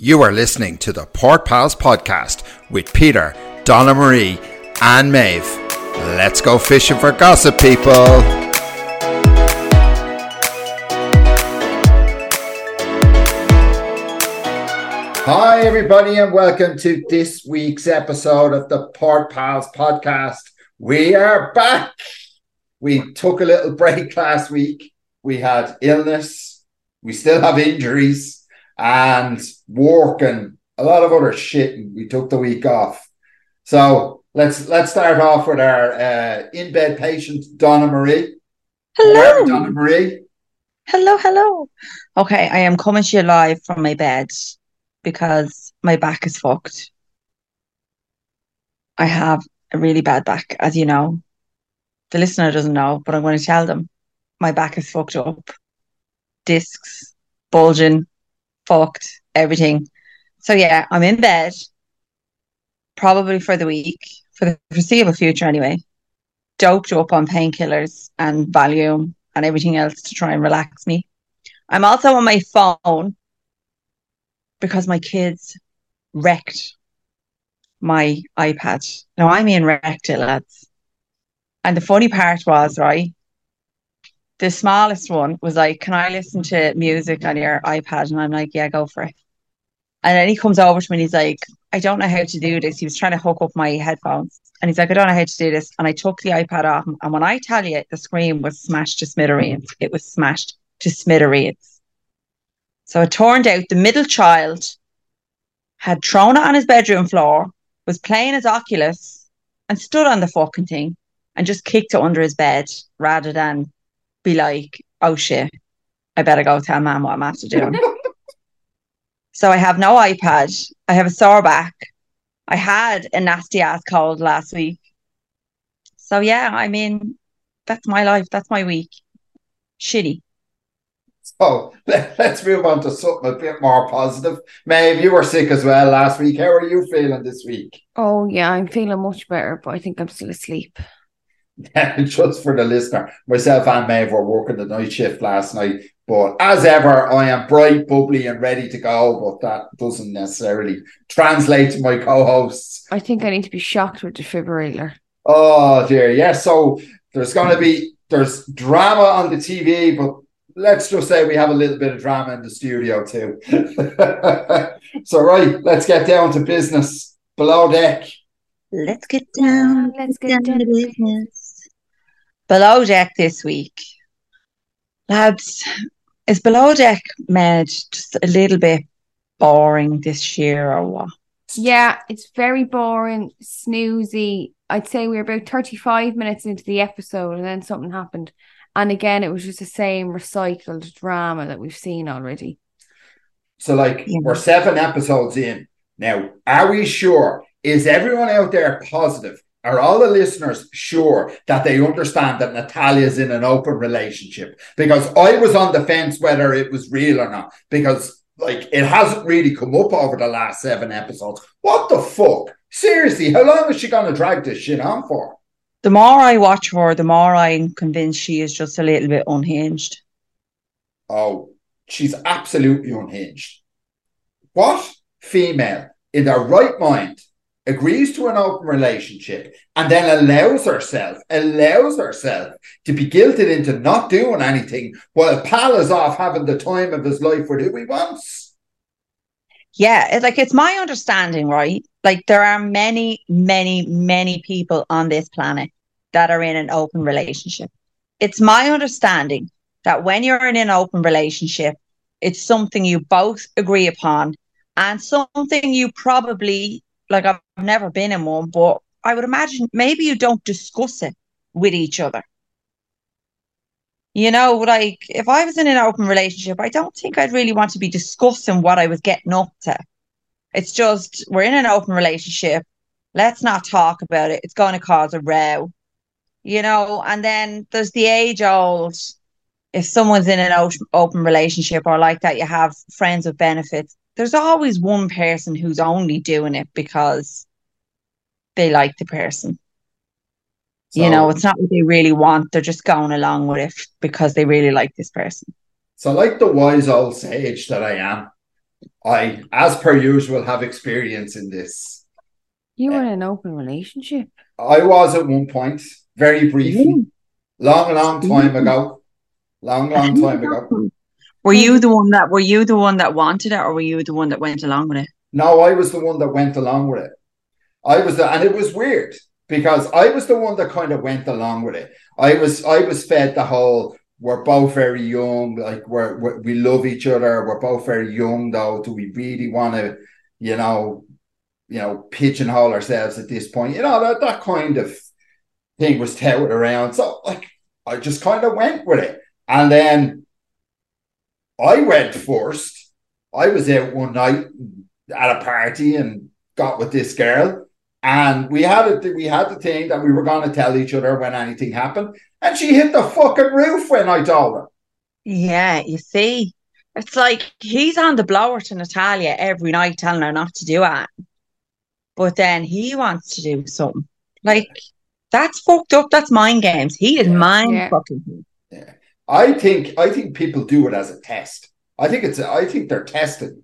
You are listening to the Port Pals podcast with Peter, Donna Marie, and Maeve. Let's go fishing for gossip, people. Hi, everybody, and welcome to this week's episode of the Port Pals podcast. We are back. We took a little break last week. We had illness. We still have injuries and work and a lot of other shit. And we took the week off. So let's let's start off with our uh, in bed patient, Donna Marie. Hello, Donna Marie. Hello, hello. Okay, I am coming to you live from my bed because my back is fucked. I have a really bad back, as you know. The listener doesn't know, but I'm going to tell them. My back is fucked up. Discs, bulging, fucked, everything. So yeah, I'm in bed, probably for the week, for the foreseeable future anyway. Doped up on painkillers and Valium and everything else to try and relax me. I'm also on my phone because my kids wrecked my iPad. Now I mean wrecked it, lads. And the funny part was, right, the smallest one was like, Can I listen to music on your iPad? And I'm like, Yeah, go for it. And then he comes over to me and he's like, I don't know how to do this. He was trying to hook up my headphones. And he's like, I don't know how to do this. And I took the iPad off. And when I tell you the screen was smashed to smithereens, it was smashed to smithereens. So it turned out the middle child had thrown it on his bedroom floor, was playing his Oculus, and stood on the fucking thing and just kicked it under his bed rather than be like, oh shit, I better go tell mom what I'm after doing. so I have no iPad. I have a sore back. I had a nasty ass cold last week. So yeah, I mean, that's my life. That's my week. Shitty. So let, us move on to something a bit more positive. Maeve, you were sick as well last week. How are you feeling this week? Oh yeah, I'm feeling much better, but I think I'm still asleep. just for the listener, myself and Maeve were working the night shift last night. But as ever, I am bright, bubbly, and ready to go. But that doesn't necessarily translate to my co-hosts. I think I need to be shocked with defibrillator. Oh dear, yes. Yeah, so there's going to be there's drama on the TV, but let's just say we have a little bit of drama in the studio too. so right, let's get down to business. Below deck. Let's get down. Let's get down to business below deck this week. Lads, is below deck made just a little bit boring this year or what? Yeah, it's very boring, snoozy. I'd say we were about 35 minutes into the episode and then something happened. And again, it was just the same recycled drama that we've seen already. So, like, yeah. we're seven episodes in. Now, are we sure? Is everyone out there positive are all the listeners sure that they understand that Natalya's in an open relationship? Because I was on the fence whether it was real or not, because like it hasn't really come up over the last seven episodes. What the fuck? Seriously, how long is she gonna drag this shit on for? The more I watch her, the more I'm convinced she is just a little bit unhinged. Oh, she's absolutely unhinged. What female in their right mind agrees to an open relationship and then allows herself, allows herself to be guilted into not doing anything while Pal is off having the time of his life with who he wants. Yeah, like it's my understanding, right? Like there are many, many, many people on this planet that are in an open relationship. It's my understanding that when you're in an open relationship, it's something you both agree upon and something you probably like I've never been in one, but I would imagine maybe you don't discuss it with each other. You know, like if I was in an open relationship, I don't think I'd really want to be discussing what I was getting up to. It's just we're in an open relationship. Let's not talk about it. It's going to cause a row. You know, and then there's the age old if someone's in an open relationship or like that, you have friends with benefits there's always one person who's only doing it because they like the person. So, you know, it's not what they really want. They're just going along with it because they really like this person. So, like the wise old sage that I am, I, as per usual, have experience in this. You were in an open relationship. I was at one point, very briefly, long, long time ago. Long, long time ago. Were you mm. the one that were you the one that wanted it, or were you the one that went along with it? No, I was the one that went along with it. I was the, and it was weird because I was the one that kind of went along with it. I was, I was fed the whole. We're both very young, like we're, we're we love each other. We're both very young, though. Do we really want to, you know, you know, pigeonhole ourselves at this point? You know that that kind of thing was touted around. So, like, I just kind of went with it, and then I went first. I was out one night at a party and got with this girl. And we had it. We had the thing that we were going to tell each other when anything happened, and she hit the fucking roof when I told her. Yeah, you see, it's like he's on the blower to Natalya every night, telling her not to do it, but then he wants to do something. Like that's fucked up. That's mind games. He is Yeah. mind Yeah. fucking. I think I think people do it as a test. I think it's I think they're testing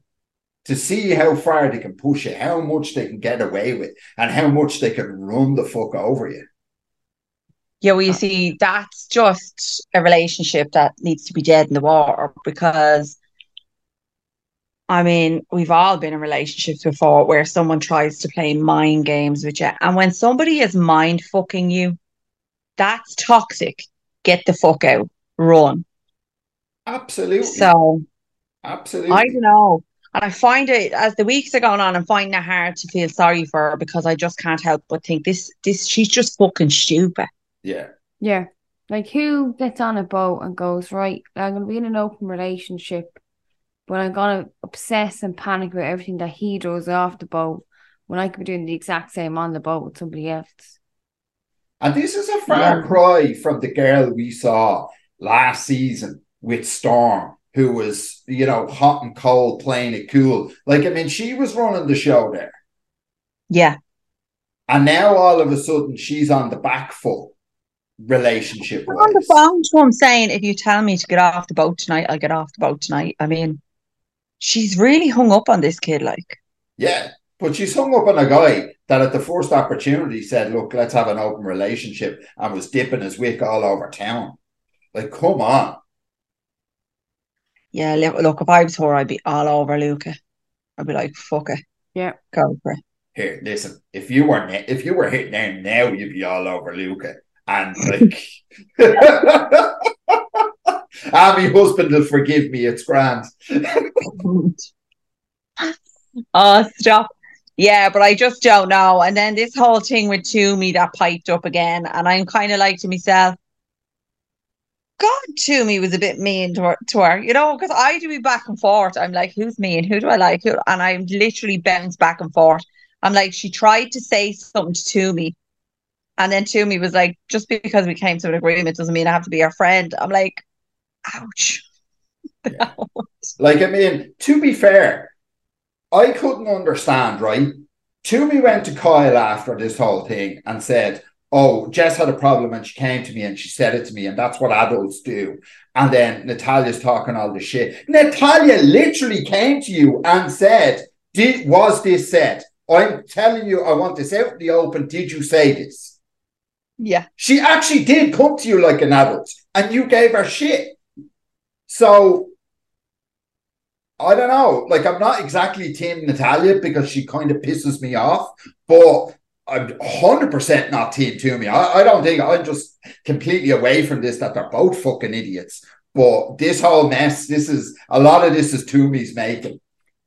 to see how far they can push you, how much they can get away with, and how much they can run the fuck over you. Yeah, well, you see, that's just a relationship that needs to be dead in the water because, I mean, we've all been in relationships before where someone tries to play mind games with you. And when somebody is mind fucking you, that's toxic. Get the fuck out, run. Absolutely, So, absolutely. I don't know. And I find it as the weeks are going on, I'm finding it hard to feel sorry for her because I just can't help but think this, this, she's just fucking stupid. yeah, Yeah. Like who gets on a boat and goes, right, I'm gonna be in an open relationship, but I'm gonna obsess and panic about everything that he does off the boat when I could be doing the exact same on the boat with somebody else. and this is a far Yeah. cry from the girl we saw last season with Storm, who was you know hot and cold, playing it cool. Like I mean, she was running the show there. Yeah. And now all of a sudden she's on the back foot relationship I'm on the phone to him saying, if you tell me to get off the boat tonight, I'll get off the boat tonight. I mean, she's really hung up on this kid, like. Yeah. But she's hung up on a guy that at the first opportunity said, Look, let's have an open relationship and was dipping his wick all over town. Like, come on. Yeah, look, look, if I was her, I'd be all over Luka. I'd be like, fuck it. Yeah. Go for it. Here, listen, if you were ne- if you were hitting there now, you'd be all over Luka. And like Ah, my husband will forgive me, it's grand. oh, stop. Yeah, but I just don't know. And then this whole thing with Tumi that piped up again, and I'm kind of like to myself, God, Tumi was a bit mean to her, to her you know, because I do be back and forth. I'm like, who's mean? Who do I like? And I'm literally bounce back and forth. I'm like, she tried to say something to me. and then Tumi was like, just because we came to an agreement doesn't mean I have to be your friend. I'm like, ouch. Yeah. Like, I mean, to be fair, I couldn't understand, right? Toomey went to Kyle after this whole thing and said, Oh, Jess had a problem and she came to me and she said it to me, and that's what adults do. And then Natalya's talking all the shit. Natalya literally came to you and said, Did was this said? I'm telling you, I want this out in the open. Did you say this? Yeah. She actually did come to you like an adult and you gave her shit. So I don't know. Like, I'm not exactly Team Natalya because she kind of pisses me off, but I'm 100% not Team Tumi. I, I don't think I'm just completely away from this that they're both fucking idiots. But this whole mess, this is a lot of this is Tumi's making.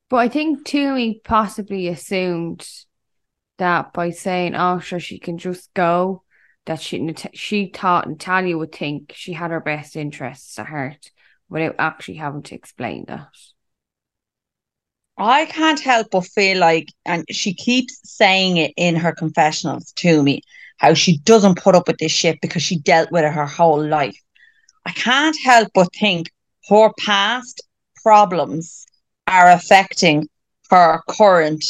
But I think Tumi possibly assumed that by saying, "Oh, sure, she can just go," that she she thought Natalya would think she had her best interests at heart, without actually having to explain that. I can't help but feel like, and she keeps saying it in her confessionals to me, how she doesn't put up with this shit because she dealt with it her whole life. I can't help but think her past problems are affecting her current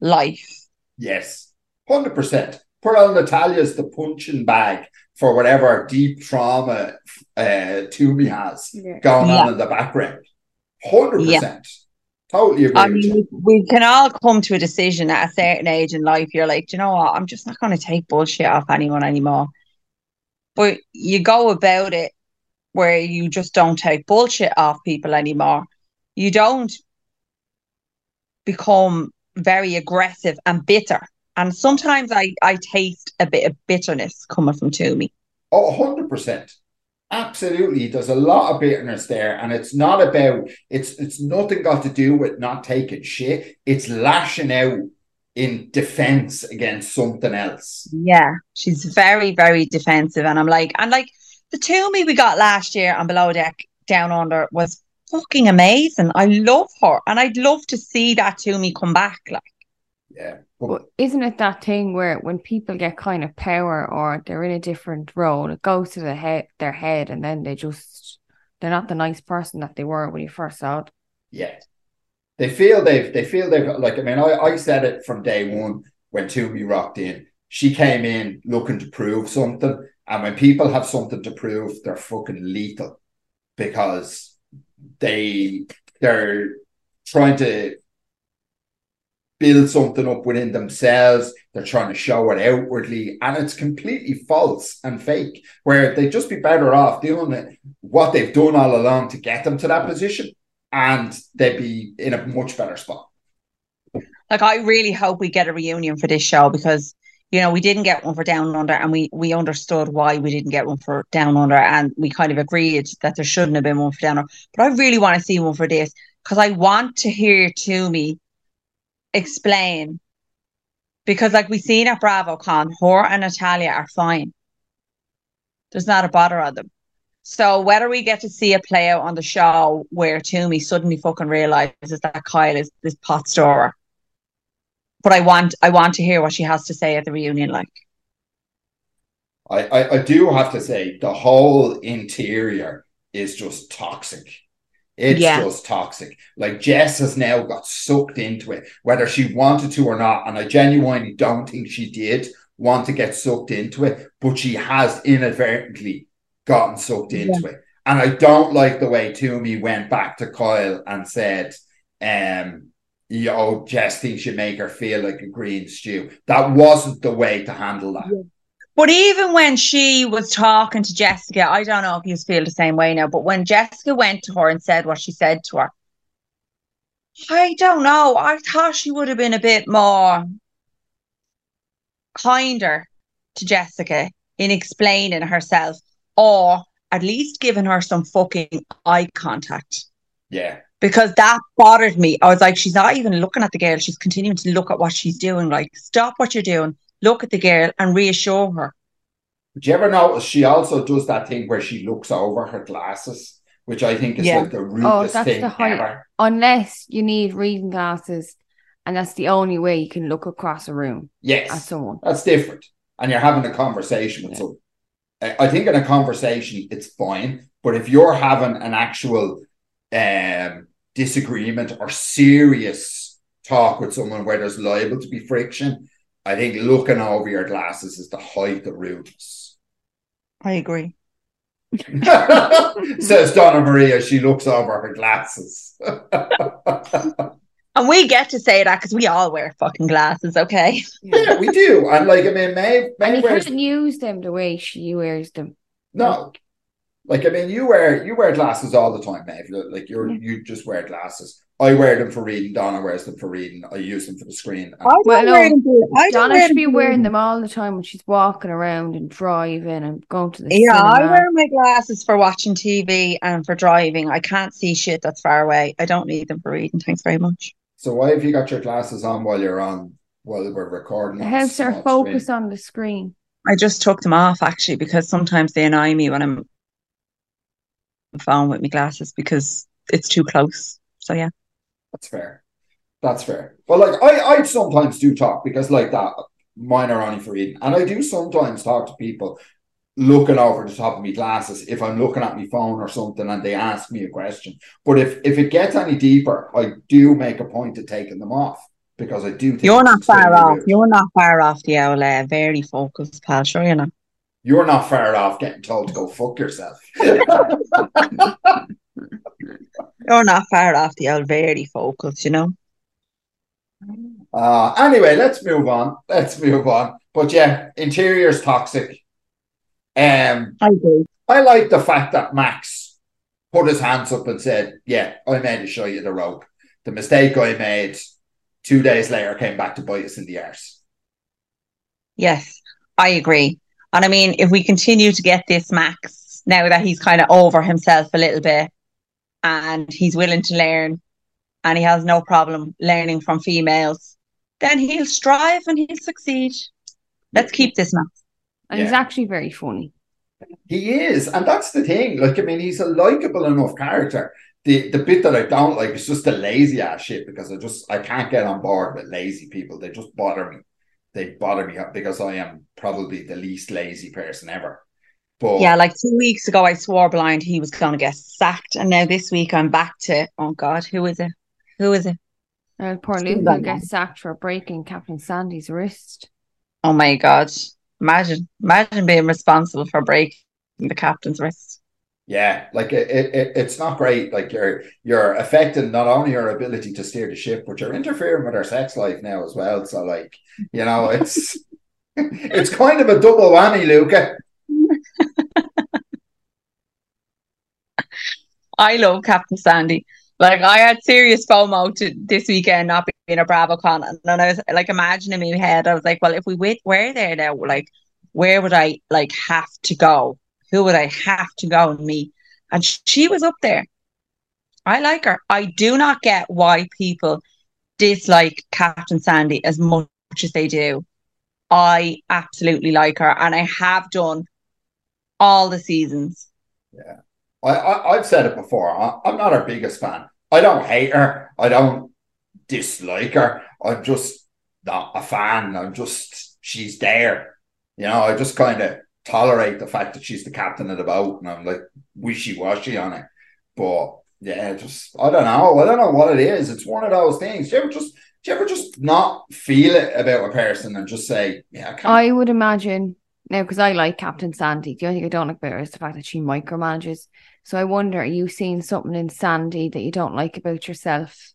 life. Yes, 100%. Put on Natalya's the punching bag for whatever deep trauma uh, Tumi has Yeah. going Yeah. on in the background. 100%. Totally agree. I mean, we, can all come to a decision at a certain age in life. You're like, "Do you know what? I'm just not going to take bullshit off anyone anymore. But you go about it where you just don't take bullshit off people anymore. You don't become very aggressive and bitter. And sometimes I, I taste a bit of bitterness coming from Tumi. Oh, 100%. Absolutely. There's a lot of bitterness there. And it's not about, it's it's nothing got to do with not taking shit. It's lashing out in defense against something else. Yeah, she's very, very defensive. And I'm like, and like the Tumi we got last year on Below Deck Down Under was fucking amazing. I love her. And I'd love to see that Tumi come back. Like, Yeah. But isn't it that thing where when people get kind of power or they're in a different role, it goes to the head their head and then they just they're not the nice person that they were when you first saw it. Yeah. They feel they've they feel they've like I mean I, I said it from day one when Tumi rocked in. She came in looking to prove something. And when people have something to prove, they're fucking lethal because they they're trying to build something up within themselves. They're trying to show it outwardly, and it's completely false and fake. Where they'd just be better off doing what they've done all along to get them to that position, and they'd be in a much better spot. like I really hope we get a reunion for this show because you know we didn't get one for Down Under and we we understood why we didn't get one for Down Under and we kind of agreed that there shouldn't have been one for Down Under. But I really want to see one for this because I want to hear Tumi explain because like we seen at BravoCon, her and Natalya are fine. There's not a bother on them. So whether we get to see a play out on the show where Tumi suddenly fucking realizes that Kyle is this pot storer. But I want I want to hear what she has to say at the reunion like. I, I, I do have to say the whole interior is just toxic. It's Yeah. just toxic. Like Jess has now got sucked into it, whether she wanted to or not. And I genuinely don't think she did want to get sucked into it, but she has inadvertently gotten sucked into it. And I don't like the way Tumi went back to Kyle and said, um, yo, Jess thinks you make her feel like a green stew. That wasn't the way to handle that. But even when she was talking to Jessica, I don't know if you feel the same way now, but when Jessica went to her and said what she said to her, I don't know. I thought she would have been a bit more kinder to Jessica in explaining herself or at least giving her some fucking eye contact. Yeah. Because that bothered me. I was like, she's not even looking at the girl. She's continuing to look at what she's doing. Like, stop what you're doing. Look at the girl and reassure her. Do you ever notice she also does that thing where she looks over her glasses, which I think is Yeah. like the rudest that's thing the height. ever. Unless you need reading glasses and that's the only way you can look across a room Yes, at Yes, someone. that's different. And you're having a conversation with Yeah. someone. I I think in a conversation it's fine, but if you're having an actual um, disagreement or serious talk with someone where there's liable to be friction, I think looking over your glasses is the height of rudeness. I agree. Says Donna Maria, she looks over her glasses. And we get to say that because we all wear fucking glasses, okay? yeah, we do. And like, I mean, Maeve, And Maeve you wears can't use them the way she wears them. no. Like, I mean, you wear you wear glasses all the time, Maeve. Like, you're Yeah. you just wear glasses. I wear them for reading. Donna wears them for reading. I use them for the screen. I don't Well, no, wear them. for- I Donna wear should be them wearing them all the time when she's walking around and driving and going to the Yeah, I wear my glasses for watching TV and for driving. I can't see shit that's far away. I don't need them for reading. Thanks very much. So why have you got your glasses on while you're on while we're recording? It on helps her focus screen? on the screen. I just took them off actually because sometimes they annoy me when I'm on the phone with my glasses because it's too close. So yeah. That's fair. That's fair. Well, like I, I sometimes do talk because like that, mine are only for reading, and I do sometimes talk to people looking over the top of my glasses if I'm looking at my phone or something and they ask me a question. But if if it gets any deeper, I do make a point of taking them off because I do think You're not far off. You're not far off the old uh, very focused pal. Sure you're not. You're not far off getting told to go fuck yourself. You're not far off the old very focus, you know. Uh, anyway, let's move on. Let's move on. But yeah, interior's toxic. Um, I agree. I like the fact that Max put his hands up and said, "Yeah, I made to show you the rope. The mistake I made two days later came back to bite us in the arse." Yes, I agree. And I mean, if we continue to get this Max now that he's kind of over himself a little bit and he's willing to learn and he has no problem learning from females, then he'll strive and he'll succeed. Let's keep this man. And he's actually very funny. He is, and that's the thing. Like, I mean, he's a likable enough character. The the bit that I don't like is just the lazy ass shit because I just I can't get on board with lazy people. They just bother me. They bother me because I am probably the least lazy person ever. But Yeah, like two weeks ago, I swore blind he was going to get sacked. And now this week, I'm back to, oh God, who is it? Who is it? Uh, poor Still Luke don't will know. get sacked for breaking Captain Sandy's wrist. Oh my God. Imagine, imagine being responsible for breaking the captain's wrist. Yeah, like it, it, it- it's not great. Like you're you're affecting not only your ability to steer the ship, but you're interfering with our sex life now as well. So like, you know, it's it's kind of a double whammy, Luka. I love Captain Sandy. Like I had serious FOMO to this weekend not being a BravoCon, and then I was like imagining in my head. I was like, well, if we wait, were there now, like, where would I like have to go? Who would I have to go and meet? And she was up there. I like her. I do not get why people dislike Captain Sandy as much as they do. I absolutely like her, and I have done all the seasons. I, I I've said it before. I, I'm not her biggest fan. I don't hate her. I don't dislike her. I'm just not a fan. I'm just she's there. You know, I just kind of tolerate the fact that she's the captain of the boat, and I'm like wishy washy on it. But yeah, just I don't know. I don't know what it is. It's one of those things. Do you ever just do you ever just not feel it about a person and just say, yeah, I. I would imagine now because I like Captain Sandy. The only thing I don't like about her is the fact that she micromanages. So I wonder, are you seeing something in Sandy that you don't like about yourself?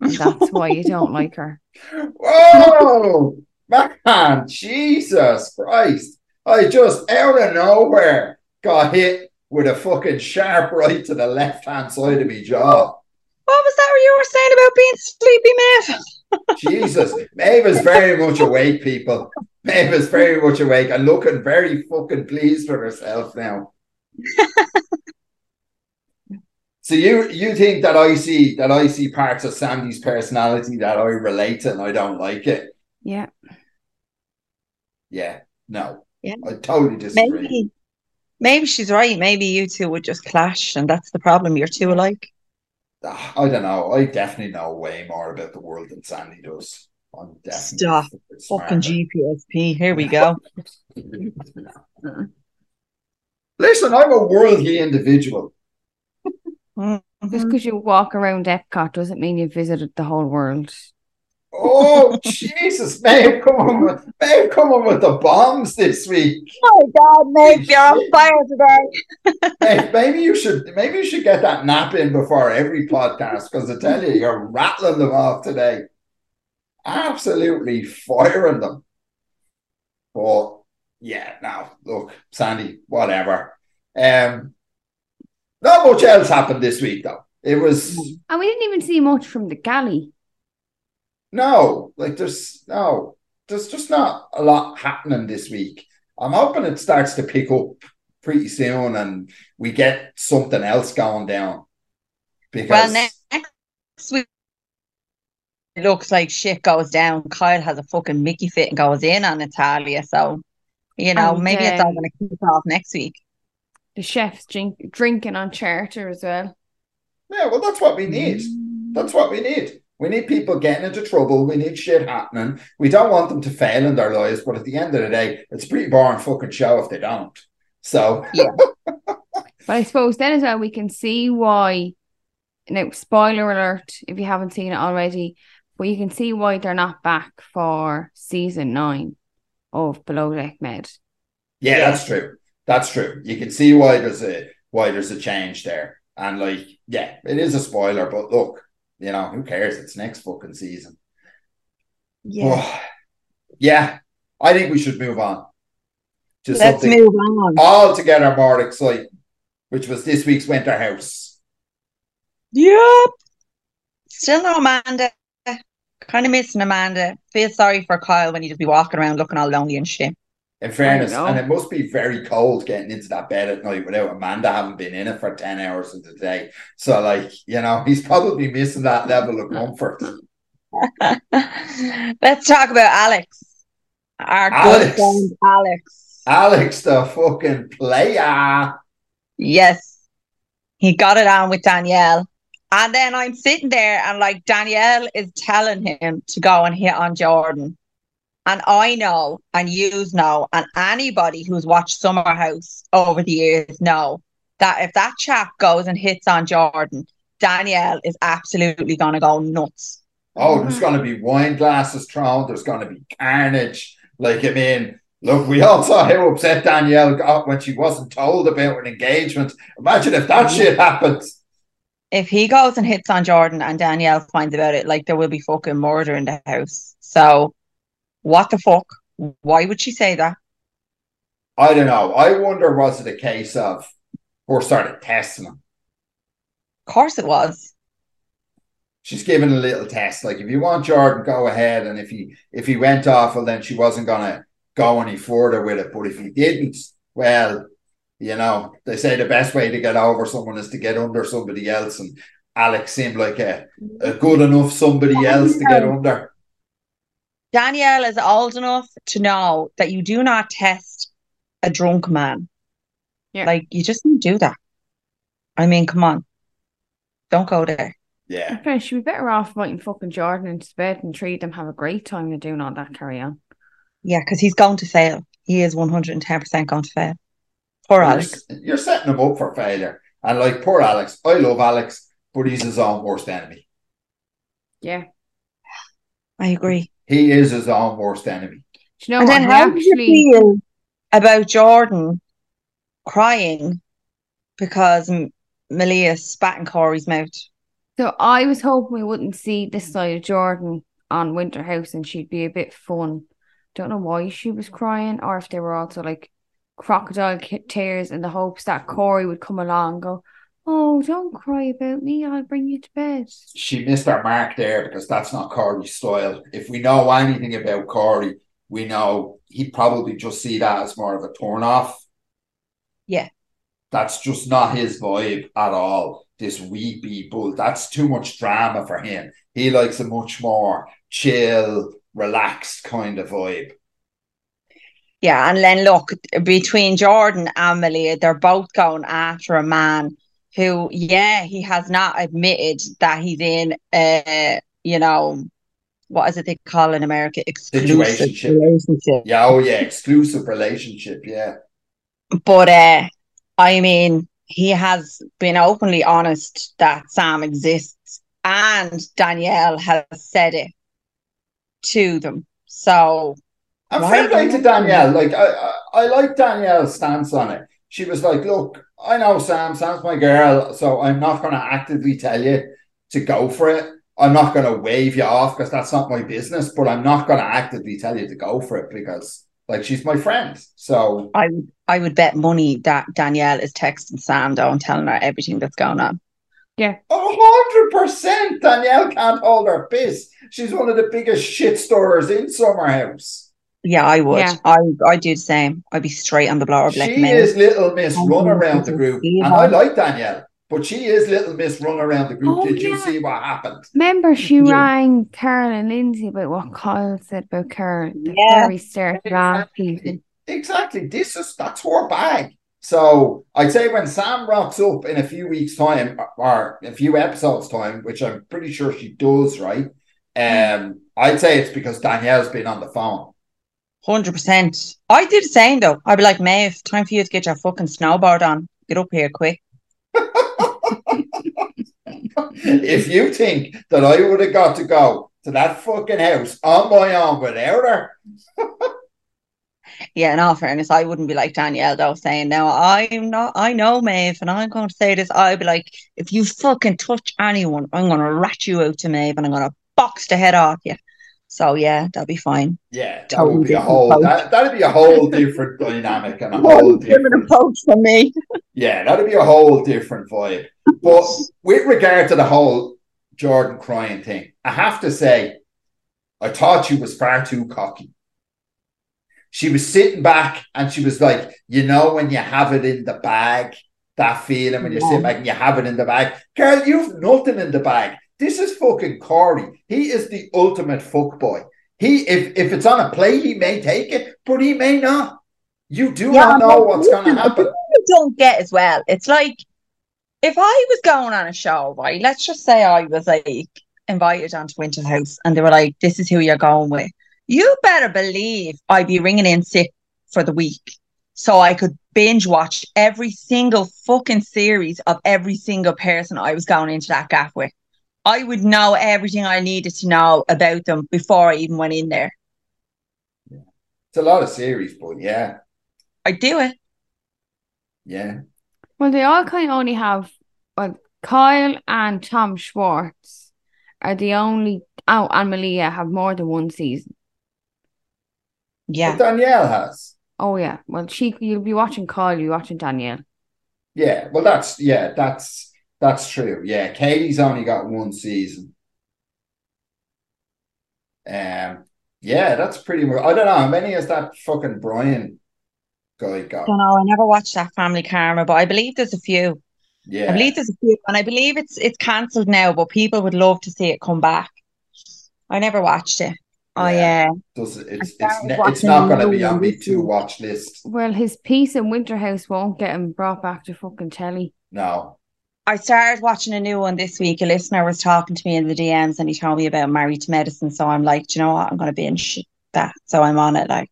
And that's why you don't like her. Whoa, man, Jesus Christ. I just out of nowhere got hit with a fucking sharp right to the left hand side of me jaw. What was that you were saying about being sleepy, Maeve? Jesus, Maeve is very much awake, people. Maeve is very much awake and looking very fucking pleased with herself now. so you you think that I see that I see parts of Sandy's personality that I relate to and I don't like it? Yeah. Yeah, no. Yeah. I totally disagree. Maybe, maybe she's right. Maybe you two would just clash, and that's the problem. You're two alike. I don't know. I definitely know way more about the world than Sandy does. I'm definitely Stop. Fucking GPSP. Here we go. Listen, I'm a worldly individual. Mhm. Just because you walk around Epcot doesn't mean you've visited the whole world. Oh Jesus, Maeve, come on with Maeve, come on with the bombs this week. Oh my God, Meg, you're on fire today. Maeve, maybe you should maybe you should get that nap in before every podcast because I tell you, you're rattling them off today. Absolutely firing them. But yeah, now look, Sandy, whatever. Um not much else happened this week though. It was And we didn't even see much from the galley. No, like there's no, there's just not a lot happening this week. I'm hoping it starts to pick up pretty soon and we get something else going down. Because Well, next week it looks like shit goes down. Kyle has a fucking Mickey fit and goes in on Natalya. So, you know, And, maybe it's all um, going to kick off next week. The chef's drink, drinking on charter as well. yeah, well, that's what we need. That's what we need. We need people getting into trouble. We need shit happening. We don't want them to fail in their lives, but at the end of the day, it's a pretty boring fucking show if they don't. So yeah. But I suppose then as well we can see why. Now, spoiler alert if you haven't seen it already, but you can see why they're not back for season nine of Below Deck Med. Yeah, Yeah. that's true. That's true. You can see why there's a why there's a change there. And like, yeah, it is a spoiler, but look, you know, who cares? It's next fucking season. Yeah. Oh, yeah, I think we should move on. To Let's something move on. altogether more exciting, which was this week's Winter House. Yep. Still no Amanda. Kind of missing Amanda. Feel sorry for Kyle when he just be walking around looking all lonely and shit. In fairness, and it must be very cold getting into that bed at night without Amanda having been in it for 10 hours of the day. So, like, you know, he's probably missing that level of comfort. Let's talk about Alex. Our Alex. good friend Alex. Alex, the fucking player. Yes. He got it on with Danielle. And then I'm sitting there and like Danielle is telling him to go and hit on Jordan. And I know, and yous know, and anybody who's watched Summer House over the years know that if that chap goes and hits on Jordan, Danielle is absolutely gonna go nuts. Oh, there's going to be wine glasses thrown. There's going to be carnage. Like, I mean, look, we all saw how upset Danielle got when she wasn't told about an engagement. Imagine if that shit happened. If he goes and hits on Jordan and Danielle finds about it, like there will be fucking murder in the house. So what the fuck? Why would she say that? I don't know. I wonder, was it a case of or started testing him? Of course it was. she's given a little test. Like if you want Jordan, go ahead. And if he if he went off, well then she wasn't gonna go any further with it. But if he didn't, well, you know, they say the best way to get over someone is to get under somebody else. And Alex seemed like a, a good enough somebody else to get under. Danielle is old enough to know that you do not test a drunk man. Yeah. Like you just don't do that. I mean, come on. Don't go there. Yeah. Okay, she'd be better off inviting fucking Jordan into bed and treat them have a great time than doing all that carry on. Yeah, because he's going to fail. He is 110% going to fail. Poor You're, Alex. you're setting him up for failure. And like poor Alex, I love Alex, but he's his own worst enemy. Yeah. I agree. He is his own worst enemy. Do you know and what? then He how do you feel about Jordan crying because Malia spat in Kory's mouth? So I was hoping we wouldn't see this side of Jordan on Winter House and she'd be a bit fun. Don't know why she was crying or if they were also like crocodile tears in the hopes that Kory would come along and go, Oh, don't cry about me. I'll bring you to bed. she missed her mark there because that's not Kory's style. If we know anything about Kory, we know he'd probably just see that as more of a turn off. Yeah. That's just not his vibe at all. This weepy bull. That's too much drama for him. He likes a much more chill, relaxed kind of vibe. Yeah, and then look, between Jordan and Malia, they're both going after a man who, yeah, he has not admitted that he's in a, you know, what is it they call in America? Exclusive relationship. Yeah, oh yeah, exclusive relationship. Yeah. But uh, I mean, he has been openly honest that Sam exists, and Danielle has said it to them. So And fair play to Danielle. Like I, I, I like Danielle's stance on it. She was like, "Look, I know Sam. Sam's my girl, so I'm not going to actively tell you to go for it. I'm not going to wave you off because that's not my business. But I'm not going to actively tell you to go for it because, like, she's my friend. So I would I would bet money that Danielle is texting Sam though and telling her everything that's going on. Yeah. A hundred percent, Danielle can't hold her piss. She's one of the biggest shit stirrers in Summer House. Yeah, I would. Yeah. I I do the same. I'd be straight on the blower She black men. is little Miss Oh, Run around the group, and I like Danielle, but she is little Miss Run around the group. Oh, Did you see what happened? Remember, she Yeah. rang Carl and Lindsay about what Kyle said about Carl Yeah. very start of. Exactly. This is that's her bag. So I'd say when Sam rocks up in a few weeks' time or a few episodes' time, which I'm pretty sure she does, right? Um, I'd say it's because Danielle's been on the phone. Hundred percent. I do the same though. I'd be like, Maeve, time for you to get your fucking snowboard on. Get up here quick. if you think that I would have got to go to that fucking house on my own without her, Yeah, in all fairness, I wouldn't be like Danielle though, saying now I'm not I know Maeve and I'm going to say this. I'd be like, if you fucking touch anyone, I'm gonna rat you out to Maeve and I'm gonna box the head off you. So yeah, that'll be fine. Yeah, that would be a whole approach. that, that'd be a whole different dynamic and a whole different approach from me. yeah, that'd be a whole different vibe. But with regard to the whole Jordan crying thing, I have to say, I thought she was far too cocky. She was sitting back and she was like, you know, when you have it in the bag, that feeling when you sit Yeah. back and you have it in the bag. Girl, you've nothing in the bag. This is fucking Kory. He is the ultimate fuck boy. He if if it's on a play, he may take it, but he may not. You do Yeah, not know what's gonna happen. think I don't get as well. It's like if I was going on a show, right? Let's just say I was like invited onto Winter House and they were like, This is who you're going with. You better believe I'd be ringing in sick for the week so I could binge watch every single fucking series of every single person I was going into that gaff with. I would know everything I needed to know about them before I even went in there. It's a lot of series, but yeah, I'd do it. yeah. Well, they all kind of only have, well, Kyle and Tom Schwartz are the only, oh, and Malia have more than one season. Yeah. But Danielle has. Oh, yeah. Well, she, you'll be watching Kyle, you'll be watching Danielle. Yeah, well, that's yeah, that's that's true. Yeah, Katie's only got one season. Um, yeah, that's pretty much. I don't know how many is that fucking Brian guy got. I don't know. I never watched that Family Karma, but I believe there's a few. Yeah, I believe there's a few, and I believe it's it's cancelled now. But people would love to see it come back. I never watched it. I Yeah. uh, does? It's it's ne- it's not going to be on one me to watch list. Well, his piece in Winterhouse won't get him brought back to fucking telly. No, I started watching a new one this week. A listener was talking to me in the DMs, and he told me about Married to Medicine. So I'm like, "Do you know what? I'm going to binge that. So I'm on it. Like,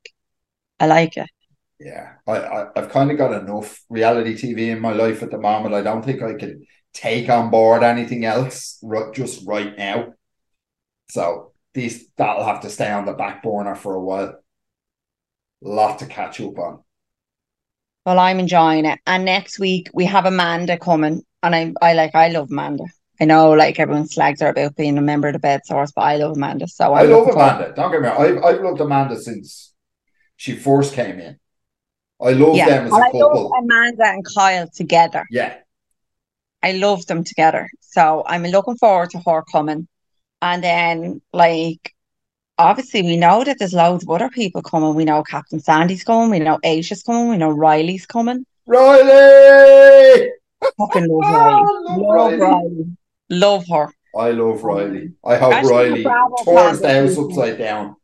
I like it. yeah, I, I I've kind of got enough reality TV in my life at the moment. I don't think I can take on board anything else ru- just right now. So these that'll have to stay on the back burner for a while. Lot to catch up on. Well, I'm enjoying it. And next week we have Amanda coming, and I I like I love Amanda. I know like everyone slags her about being a member of the bed source, but I love Amanda. So I I'm love looking forward- Amanda. Don't get me wrong. I've, I've loved Amanda since she first came in. I love Yeah, them as and a I love couple. Amanda and Kyle together. Yeah, I love them together. So I'm looking forward to her coming. And then, like, obviously, we know that there's loads of other people coming. We know Captain Sandy's coming. We know Aesha's coming. We know Rhylee's coming. Rhylee. Fucking love Ah, Rhylee. love Love Rhylee. Rhylee. Love her. I love Rhylee. I hope Actually, Rhylee Bravo turns the house upside down.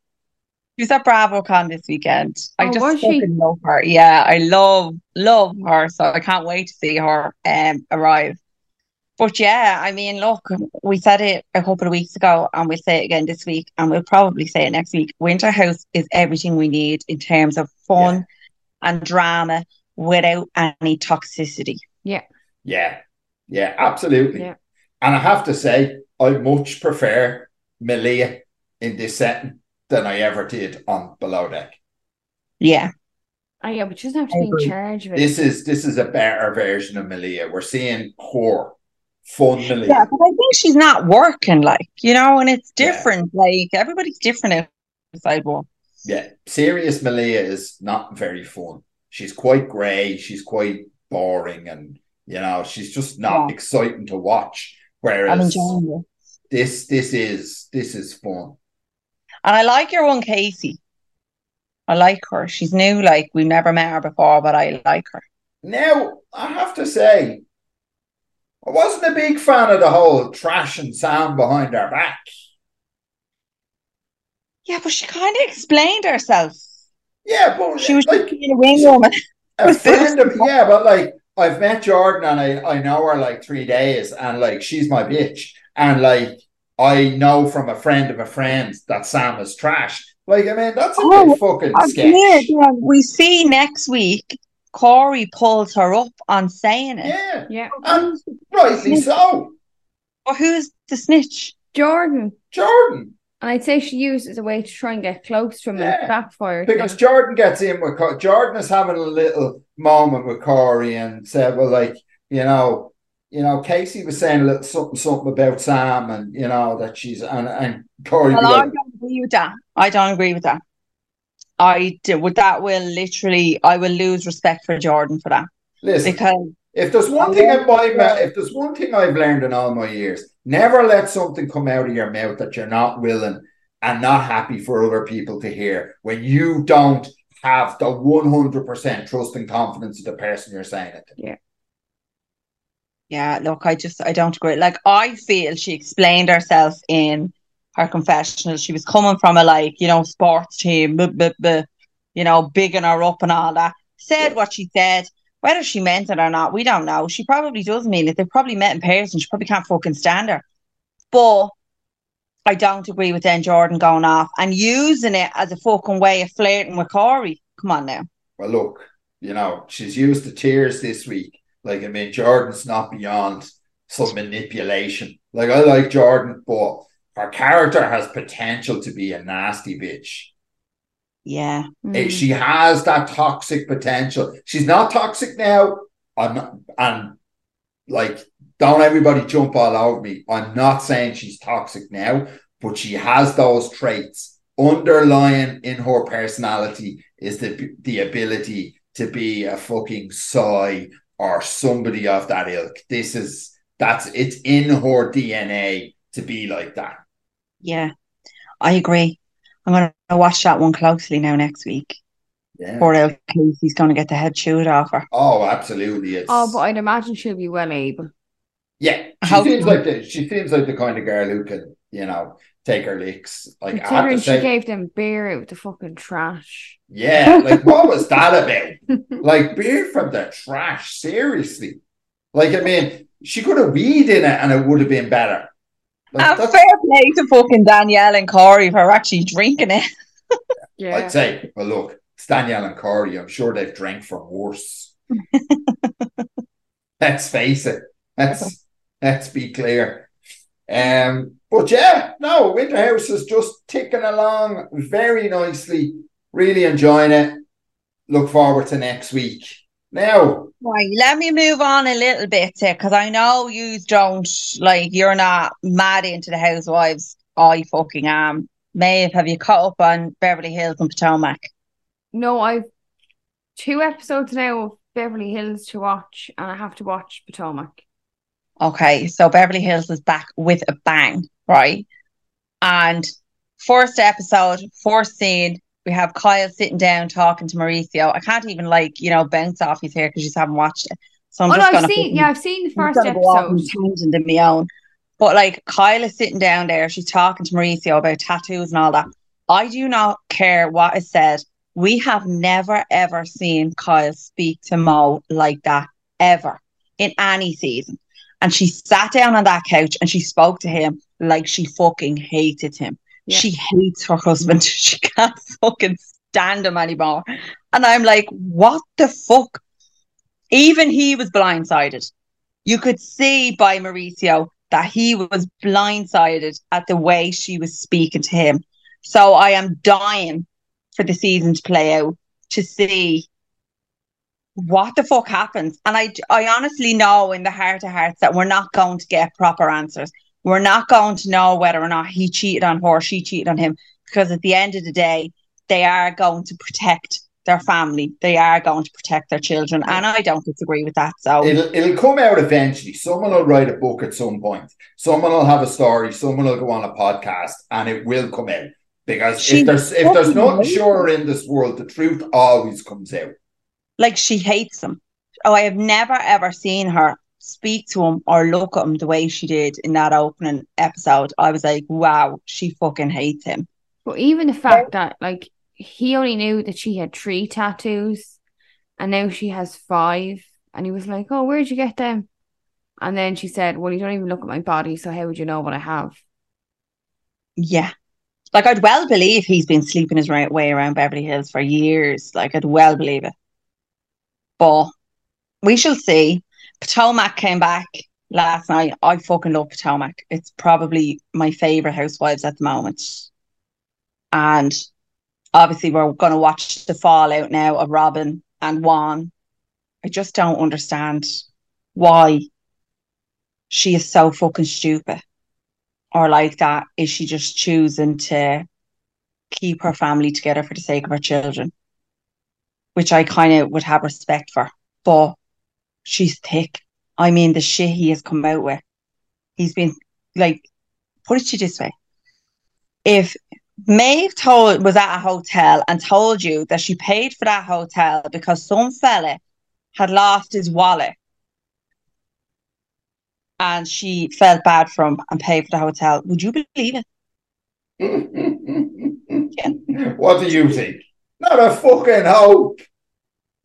She was at BravoCon this weekend. I Oh, just was she? fucking love her. Yeah, I love, love her. So I can't wait to see her um arrive. But yeah, I mean, look, we said it a couple of weeks ago and we'll say it again this week and we'll probably say it next week. Winter House is everything we need in terms of fun and drama without any toxicity. Yeah, yeah, yeah, absolutely. Yeah. And I have to say, I much prefer Malia in this setting than I ever did on Below Deck. Yeah. Oh, yeah, but she doesn't have to be in charge of it. This is this is a better version of Malia. We're seeing her fun Malia. Yeah, but I think she's not working like, you know, and it's Yeah. different. Like everybody's different outside work. Yeah, serious Malia is not very fun. She's quite grey. She's quite boring, and you know, she's just not Yeah. exciting to watch. I'm Whereas enjoying it. this, this is this is fun. And I like your one Casey. I like her. She's new, like we've never met her before, but I like her. Now, I have to say, I wasn't a big fan of the whole trash and Sam behind our back. Yeah, but she kind of explained herself. Yeah, but She was like being a wing woman. a friend of yeah, but like I've met Jordan and I I know her like three days, and like she's my bitch, and like I know from a friend of a friend that Sam is trash. Like I mean, that's a Oh, bit fucking Oh, sketch. yeah, yeah. We see next week Kory pulls her up on saying it. Yeah, Yeah. and rightly so. But who's the snitch? Jordan. Jordan. And I'd say she used it as a way to try and get close to him and Yeah, it backfired. Because now. Jordan gets in with Co- Jordan is having a little moment with Kory and said, "Well, like you know, you know, Casey was saying a little something, something about Sam, and you know that she's and and Kory be Well, I don't agree with that. I don't agree with that. I do, with that will literally I will lose respect for Jordan for that listen, because if there's one thing in my uh, if there's one thing I've learned in all my years, never let something come out of your mouth that you're not willing and not happy for other people to hear when you don't have the 100% trust and confidence of the person you're saying it to. yeah, look, I just I don't agree. Like I feel she explained herself in her confessional. She was coming from a like you know sports team, blah, blah, blah, you know, bigging her up and all that. Said Yeah. what she said. Whether she meant it or not, we don't know. She probably does mean it. They probably met in person. She probably can't fucking stand her. But I don't agree with then Jordan going off and using it as a fucking way of flirting with Kory. Come on now. Well, look, you know, she's used the tears this week. Like, I mean, Jordan's not beyond some manipulation. Like, I like Jordan, but her character has potential to be a nasty bitch. Yeah. Mm. Eh, She has that toxic potential. She's not toxic now. I'm not, and like, don't everybody jump all over me. I'm not saying she's toxic now, but she has those traits. Underlying in her personality is the the ability to be a fucking soy or somebody of that ilk. This is that's it's in her DNA to be like that. Yeah. I agree. I'm gonna watch that one closely now next week. Yeah. Poor old Casey's gonna get the head chewed off her. Oh, absolutely. It's Oh, but I'd imagine she'll be well able. Yeah, she How- seems like the she seems like the kind of girl who can, you know, take her licks. Like Considering she say, gave them beer out with the fucking trash. yeah, like what was that about? Like beer from the trash, seriously. Like I mean, she could have weed in it and it would have been better. Like, And that's- fair play to fucking Danielle and Kory for actually drinking it. Yeah. I'd say, well, look, it's Danielle and Kory. I'm sure they've drank from worse. let's face it. Let's let's be clear. Um, but yeah, no, Winterhouse is just ticking along very nicely. Really enjoying it. Look forward to next week. Now, Right, let me move on a little bit because I know you don't like you're not mad into the housewives. I fucking am. Maeve, have you caught up on Beverly Hills and Potomac? No, I've two episodes now of Beverly Hills to watch, and I have to watch Potomac. Okay, so Beverly Hills is back with a bang, right? And first episode, first scene, we have Kyle sitting down talking to Mauricio. I can't even like, you know, bounce off his hair because you just haven't watched it. So I'm oh, no, just I've seen. Yeah, I've seen the first gonna go off on episode. a tangent of my own. But like Kyle is sitting down there, she's talking to Mauricio about tattoos and all that. I do not care what is said. We have never ever seen Kyle speak to Mo like that ever in any season. And she sat down on that couch and she spoke to him like she fucking hated him. She hates her husband. She can't fucking stand him anymore. And I'm like, what the fuck? Even he was blindsided. You could see by Mauricio that he was blindsided at the way she was speaking to him. So I am dying for the season to play out to see what the fuck happens. And I, I honestly know in the heart of hearts that we're not going to get proper answers. We're not going to know whether or not he cheated on her, she cheated on him, because at the end of the day, they are going to protect their family. They are going to protect their children. And I don't disagree with that. So it'll it'll come out eventually. Someone will write a book at some point. Someone will have a story. Someone will go on a podcast, and it will come out. Because She if there's if there's hates sure in this world, the truth always comes out. like she hates him. Oh, I have never ever seen her speak to him or look at him the way she did in that opening episode. I was like, wow, she fucking hates him. But even the fact that like he only knew that she had three tattoos, and now she has five, and he was like, "Oh, where'd you get them?" And then she said, "Well, you don't even look at my body, so how would you know what I have?" Yeah. Like I'd well believe he's been sleeping his right way around Beverly Hills for years. Like I'd well believe it. But we shall see. Potomac came back last night. I fucking love Potomac. It's probably my favorite housewives at the moment. And obviously, we're going to watch the fallout now of Robyn and Juan. I just don't understand why she is so fucking stupid or like that. Is she just choosing to keep her family together for the sake of her children? Which I kind of would have respect for. But she's thick. I mean, the shit he has come out with. He's been like, put it to you this way. If Maeve told was at a hotel and told you that she paid for that hotel because some fella had lost his wallet and she felt bad for him and paid for the hotel, would you believe it? what do you think? Not a fucking hope.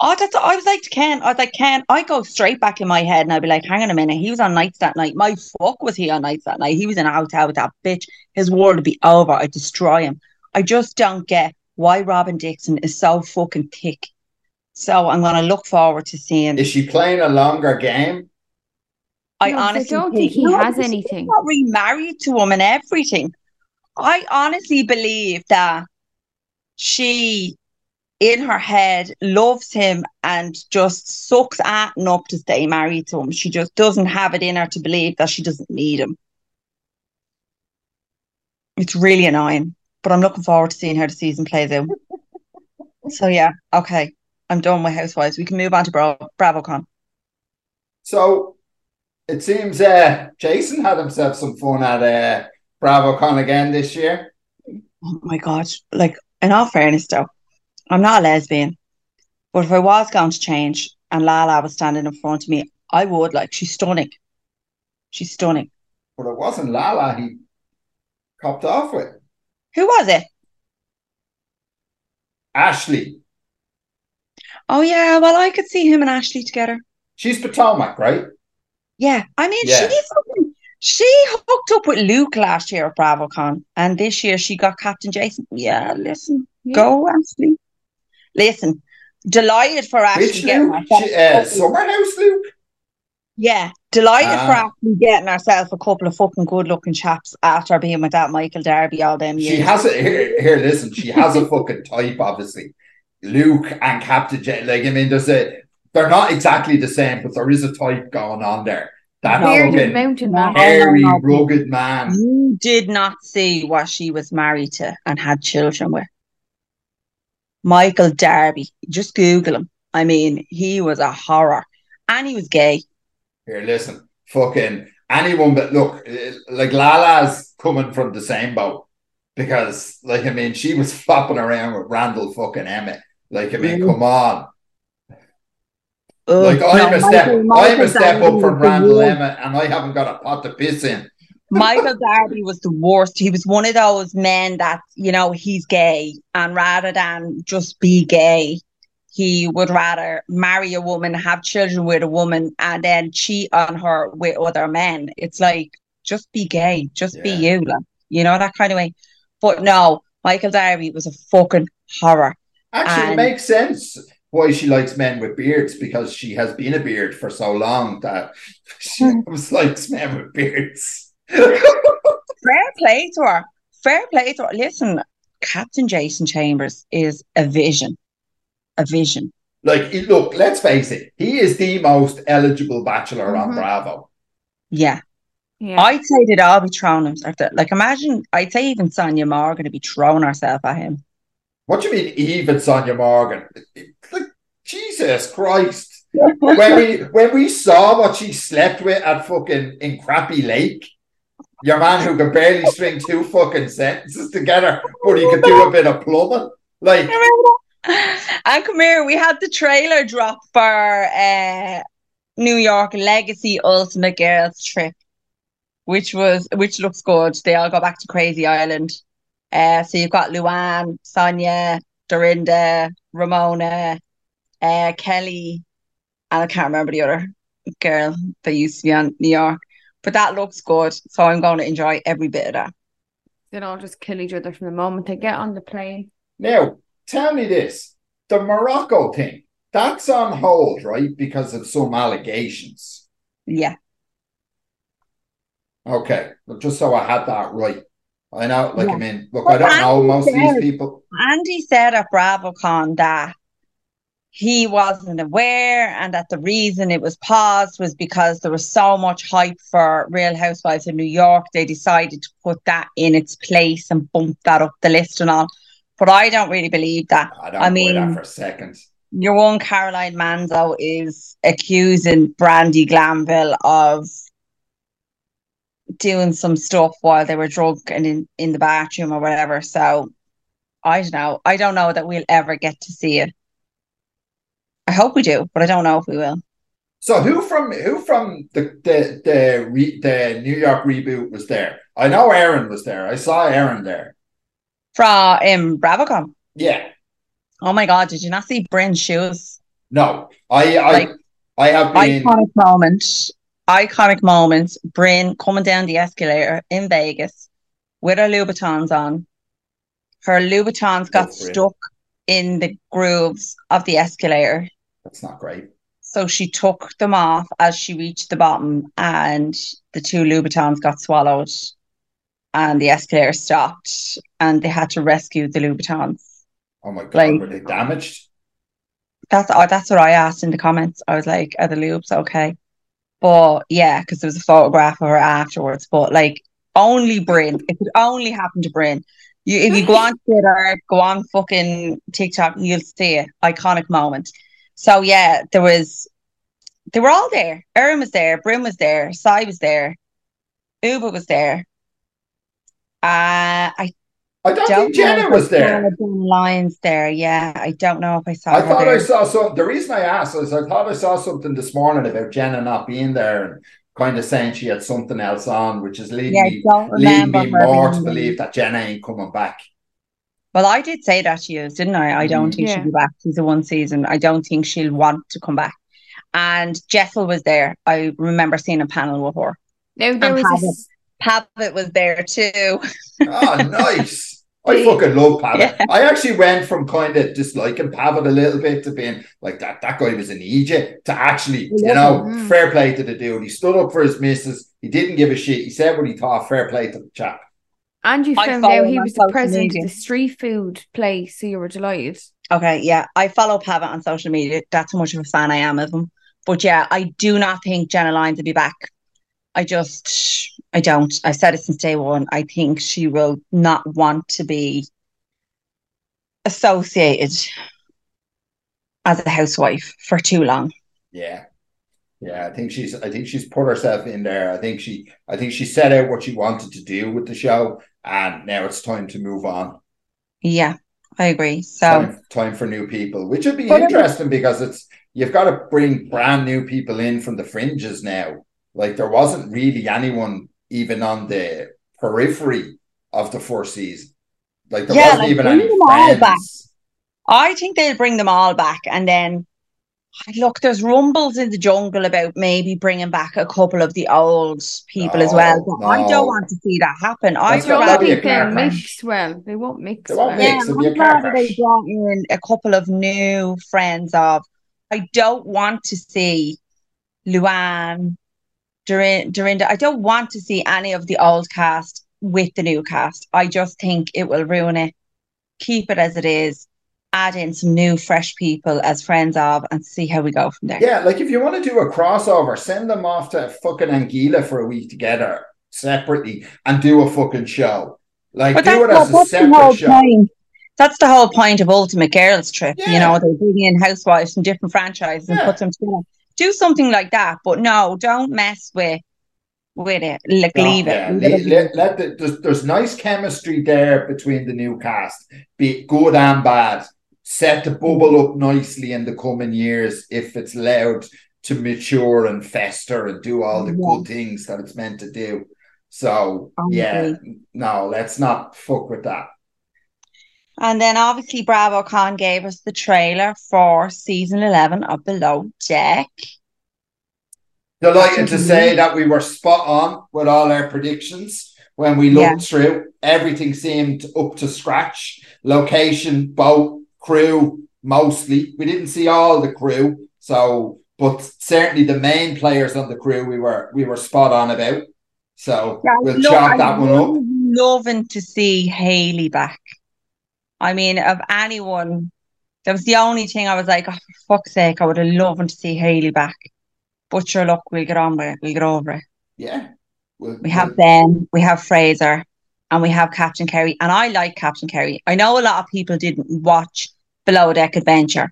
Oh, that's I was like to Ken. I was like, Ken, I go straight back in my head and I'd be like, hang on a minute, he was on nights that night. My fuck was he on nights that night? He was in a hotel with that bitch. His world would be over. I'd destroy him. I just don't get why Robyn Dixon is so fucking thick. So I'm gonna look forward to seeing. Is she playing a longer game? I No, 'cause I honestly don't think he No, has she's anything. Not remarried to him and everything. I honestly believe that she, in her head, loves him and just sucks at and up to stay married to him. She just doesn't have it in her to believe that she doesn't need him. It's really annoying, but I'm looking forward to seeing how the season plays out. so yeah, okay, I'm done with Housewives. We can move on to Bra- BravoCon. So it seems uh, Jason had himself some fun at uh, BravoCon again this year. Oh my God. Like, in all fairness, though, I'm not a lesbian, but if I was going to change and Lala was standing in front of me, I would. Like, she's stunning. She's stunning. But it wasn't Lala he copped off with. Who was it? Ashley. Oh, yeah. Well, I could see him and Ashley together. She's Potomac, right? Yeah. I mean, Yeah. she fucking, she hooked up with Luke last year at BravoCon, and this year she got Captain Jason. Yeah, listen, Yeah. go, Ashley. Listen, delighted for Ashley Which getting Luke? herself She, uh, couple- Summer House Luke? Yeah, delighted for Ah. actually getting herself a couple of fucking good looking chaps after being with that Michael Darby all them years. She has a here, here. Listen, she has a fucking type, obviously. Luke and Captain J. Like, I mean, there's a. They're not exactly the same, but there is a type going on there. That No, Bearded mountain man. hairy, no, no. rugged man. You did not see what she was married to and had children with. Michael Darby. Just Google him. I mean, he was a horror. And he was gay. Here, listen, fucking anyone but look, eh, like Lala's coming from the same boat because, like, I mean, she was flopping around with Randall fucking Emmett. Like, I mean, Mm. come on. Ugh, Like, I'm no, a Michael- step, I'm a step up was from Randall. Emmett, and I haven't got a pot to piss in. Michael Darby was the worst. He was one of those men that, you know, he's gay. And rather than just be gay, he would rather marry a woman, have children with a woman, and then cheat on her with other men. It's like, just be gay. Just be you. Like, you know, that kind of way. But no, Michael Darby was a fucking horror. Actually, it And- makes sense why she likes men with beards because she has been a beard for so long that she Hmm. likes men with beards. Fair play to her. Fair play to her. Listen, Captain Jason Chambers is a vision. A vision. like, look, let's face it, he is the most eligible bachelor on Mhm. Bravo. Yeah. Yeah. I'd say they'd all be throwing him. After, like, imagine, I'd say even Sonja Morgan would be throwing herself at him. What do you mean, even Sonja Morgan? Like, Jesus Christ. when we when we saw what she slept with at fucking in Crappie Lake, your man who could barely string two fucking sentences together, but he could do a bit of plumbing. Like, And come here, we had the trailer drop for uh, New York Legacy Ultimate Girls Trip, which was which looks good. They all go back to Scary Island. Uh, so you've got Luann, Sonja, Dorinda, Ramona, uh, Kelly, and I can't remember the other girl that used to be on New York. But that looks good, so I'm going to enjoy every bit of that. They'll all just kill each other from the moment they get on the plane. now tell me this: the Morocco thing that's on hold, right? Because of some allegations. Yeah. Okay, well, just so I had that right. I know, like Yeah. I mean, look, Well, I don't know Andy most of these said- people. Andy said at BravoCon that he wasn't aware and that the reason it was paused was because there was so much hype for Real Housewives of New York. They decided to put that in its place and bump that up the list and all. But I don't really believe that. I don't I mean- that for a second. Your one Caroline Manzo is accusing Brandi Glanville of doing some stuff while they were drunk and in, in the bathroom or whatever. So I don't know. I don't know that we'll ever get to see it. I hope we do, but I don't know if we will. So who from who from the the the re, the New York reboot was there? I know Erin was there. I saw Erin there. From um, in BravoCon. Yeah. Oh my God, did you not see Brynn's shoes? No, I I Like- I have been. Iconic moment. Iconic moment. Brynn coming down the escalator in Vegas with her Louboutins on. Her Louboutins got you. stuck in the grooves of the escalator. That's not great. So she took them off as she reached the bottom, and the two Louboutins got swallowed, and the escalator stopped, and they had to rescue the Louboutins. Oh my god, Like- were they damaged? That's uh, that's what I asked in the comments. I was like, "Are the loops okay?" But yeah, because there was a photograph of her afterwards. But like, only Brynn. It could only happen to Brynn. You, if you go on Twitter, go on fucking TikTok, you'll see it. Iconic moment. So yeah, there was. They were all there. Erin was there. Brynn was there. Sai was there. Ubah was there. Uh, I I don't, don't think Jenna was there. Jen Lyons there. Yeah, I don't know if I saw I thought there. I saw some. The reason I asked is I thought I saw something this morning about Jenna not being there and kind of saying she had something else on, which is leading Yeah, me don't leading me more to believe that Jenna ain't coming back. Well, I did say that she is, didn't I? I don't Mm. think Yeah. she'll be back. She's a one season. I don't think she'll want to come back. And Jessel was there. I remember seeing a panel with her. Now there And was this. Pavit was there too. Oh, nice. I fucking love Pavit. Yeah. I actually went from kind of disliking Pavit a little bit to being like that. That guy was an Egypt To actually, you know, Mm. fair play to the dude. He stood up for his missus. He didn't give a shit. He said what he thought. Fair play to the chap. And you found out he was the president media. of the street food place, so you were delighted. Okay, yeah. I follow Pavit on social media. That's how much of a fan I am of him. But yeah, I do not think Jenna Lyons will be back. I just, I don't. I've said it since day one. I think she will not want to be associated as a housewife for too long. Yeah. Yeah, I think she's I think she's put herself in there. I think she I think she set out what she wanted to do with the show and now it's time to move on. Yeah, I agree. So Time, time for new people, which would be interesting because it's you've got to bring brand new people in from the fringes now. Like there wasn't really anyone even on the periphery of the first season. Like there Yeah, wasn't like, even bring any them all friends. back. I think they'll bring them all back. And then, look, there's rumbles in the jungle about maybe bringing back a couple of the old people as well. No, I don't want to see that happen. I That's I don't rather think they'll crash. mix well. They won't mix They won't well. mix. Yeah, it'd be a I'd rather they brought in a couple of new friends of. I don't want to see Luann, Dorin- Dorinda. I don't want to see any of the old cast with the new cast. I just think it will ruin it. Keep it as it is. Add in some new, fresh people as friends of, and see how we go from there. Yeah, like if you want to do a crossover, send them off to fucking Anguilla for a week together separately and do a fucking show. Like But do it that's, as what, a the whole separate show. point. That's the whole point of Ultimate Girls Trip. You know, they bring in housewives from different franchises and put them together. Do something like that, but no, don't mess with with it. Like No, leave it. yeah, it le- as it let, let the, there's, there's nice chemistry there between the new cast, be it good and bad. Set to bubble up nicely in the coming years if it's allowed to mature and fester and do all the Yeah. good things that it's meant to do. So I yeah, no, let's not fuck with that. And then obviously Bravo BravoCon gave us the trailer for season eleven of Below Deck. Delighted to say that we were spot on with all our predictions when we looked through. Everything seemed up to scratch. Location, boat, crew, mostly. We didn't see all the crew, so but certainly the main players on the crew we were we were spot on about. So Yeah, we'll lo- chop I'm that one up. Loving to see Haley back. I mean, of anyone, that was the only thing I was like, oh, for fuck's sake, I would have loved to see Haley back. But sure, look, we'll get on with it. We'll get over it. Yeah. We'll, We have we'll- Ben, we have Fraser, and we have Captain Kerry. And I like Captain Kerry. I know a lot of people didn't watch Below Deck Adventure,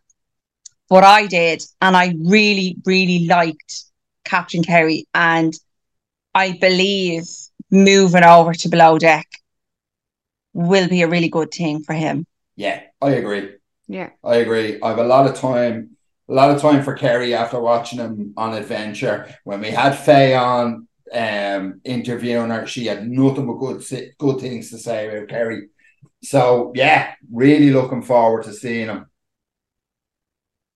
but I did. And I really, really liked Captain Kerry. And I believe moving over to Below Deck will be a really good thing for him. yeah, I agree. Yeah. I agree. I have a lot of time, a lot of time for Kerry after watching him on Adventure. When we had Faye on um, interviewing her, she had nothing but good good things to say about Kerry. So yeah, really looking forward to seeing him.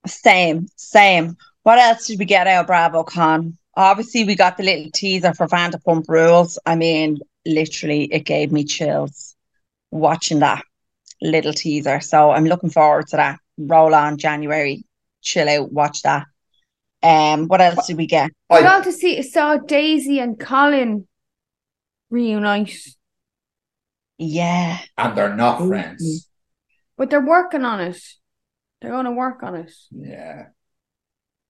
Same, same. What else did we get out of Bravo Con? Obviously, we got the little teaser for Vanderpump Rules. I mean, literally, it gave me chills watching that little teaser. So I'm looking forward to that. Roll on January, chill out, watch that. Um, what else did we get? I I, got to see saw Daisy and Colin reunite, Yeah, and they're not friends. but they're working on it. They're going to work on it. Yeah.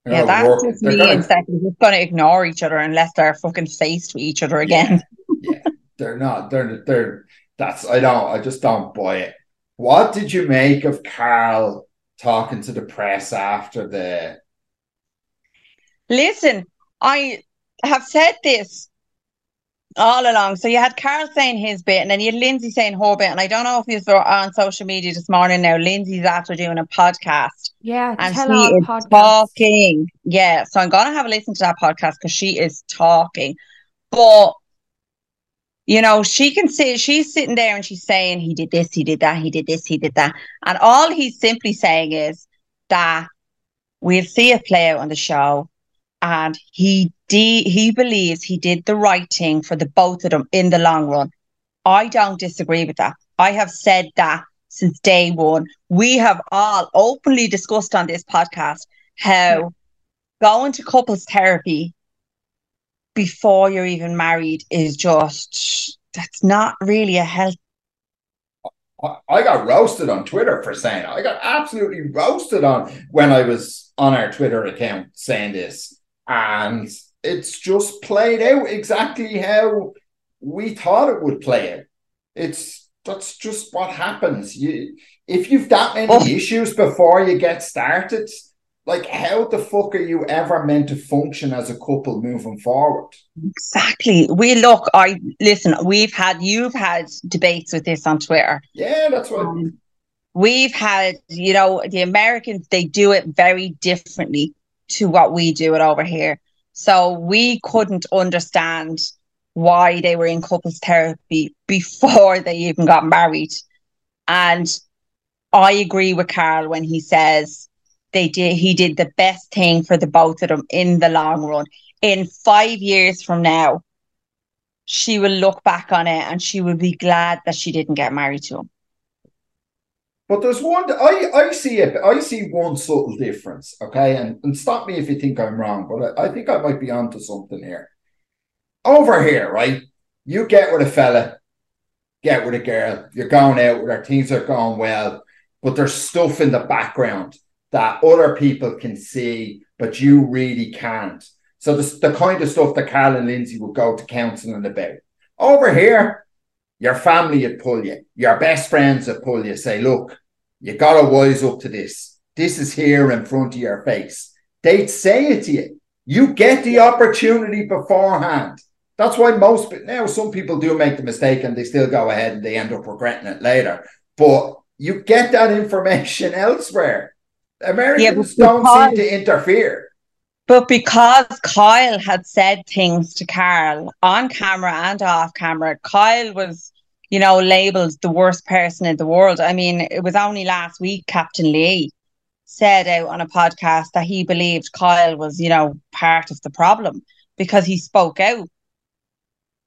yeah, They're that's work- just they're me gonna- and Seth. Just going to ignore each other unless they're fucking faced with each other again. yeah, they're not. They're they're. That's I don't. I just don't buy it. What did you make of Carl talking to the press after the? Listen, I have said this all along. So you had Carl saying his bit, and then you had Lindsay saying her bit. And I don't know if you saw on social media this morning now. Lindsay's after doing a podcast, Yeah, and tell she is podcast. talking. Yeah, so I'm gonna have a listen to that podcast because she is talking. But you know, she can say she's sitting there and she's saying he did this, he did that, he did this, he did that, and all he's simply saying is that we'll see it play out on the show and he de- he believes he did the right thing for the both of them in the long run. I don't disagree with that. I have said that since day one. We have all openly discussed on this podcast how hmm. going to couples therapy before you're even married is just that's not really a health. I- got roasted on Twitter for saying. I got absolutely roasted on when I was on our Twitter account saying this, and it's just played out exactly how we thought it would play out. It's that's just what happens. You if you've that many Oh. issues before you get started, like how the fuck are you ever meant to function as a couple moving forward? Exactly. We look. I listen. We've had you've had debates with this on Twitter. Yeah, that's what. Um, we've had, you know, the Americans, they do it very differently to what we do it over here. So we couldn't understand why they were in couples therapy before they even got married. And I agree with Carl when he says they did he did the best thing for the both of them in the long run. In five years from now, she will look back on it and she will be glad that she didn't get married to him. But there's one I I see it. I see one subtle difference. Okay, and and stop me if you think I'm wrong, but I, I think I might be onto something here. Over here, right? You get with a fella, get with a girl. You're going out with. Things are going well, but there's stuff in the background that other people can see, but you really can't. So the the kind of stuff that Carl and Lindsay would go to counselling about. Over here, your family would pull you, your best friends would pull you, say, look, you gotta wise up to this. This is here in front of your face. They'd say it to you. You get the opportunity beforehand. That's why most but now some people do make the mistake and they still go ahead and they end up regretting it later. But you get that information elsewhere. Americans but don't seem to interfere. But because Kyle had said things to Carl on camera and off camera, Kyle was, you know, labeled the worst person in the world. I mean, it was only last week Captain Lee said out on a podcast that he believed Kyle was, you know, part of the problem because he spoke out.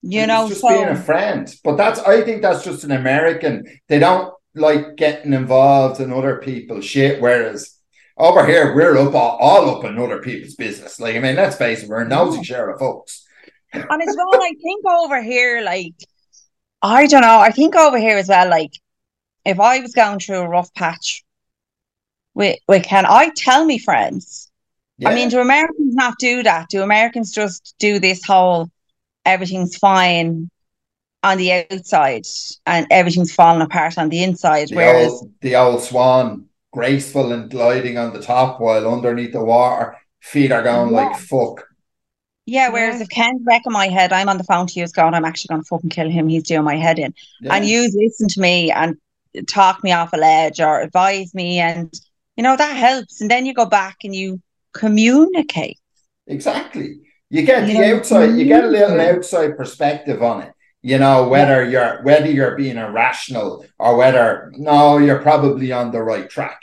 You know, just so being a friend. But that's I think that's just an American. They don't like getting involved in other people's shit. Whereas over here, we're up all, all up in other people's business. Like I mean, let's face it, we're a nosy share of folks. And as well, I think over here, like, I don't know, I think over here as well, like, if I was going through a rough patch with, with Ken, I tell me friends. I mean, do Americans not do that? Do Americans just do this whole everything's fine on the outside and everything's falling apart on the inside? the whereas, old, the old swan, graceful and gliding on the top while underneath the water, feet are going Yeah. like fuck. yeah, whereas Yeah. if Ken's wrecking my head, I'm on the phone to you going, I'm actually going to fucking kill him. He's doing my head in. Yeah. and you listen to me and talk me off a ledge or advise me and you know that helps and then you go back and you communicate Exactly. You get the Yeah. outside, you get a little outside perspective on it. You know, whether you're whether you're being irrational or whether no, you're probably on the right track.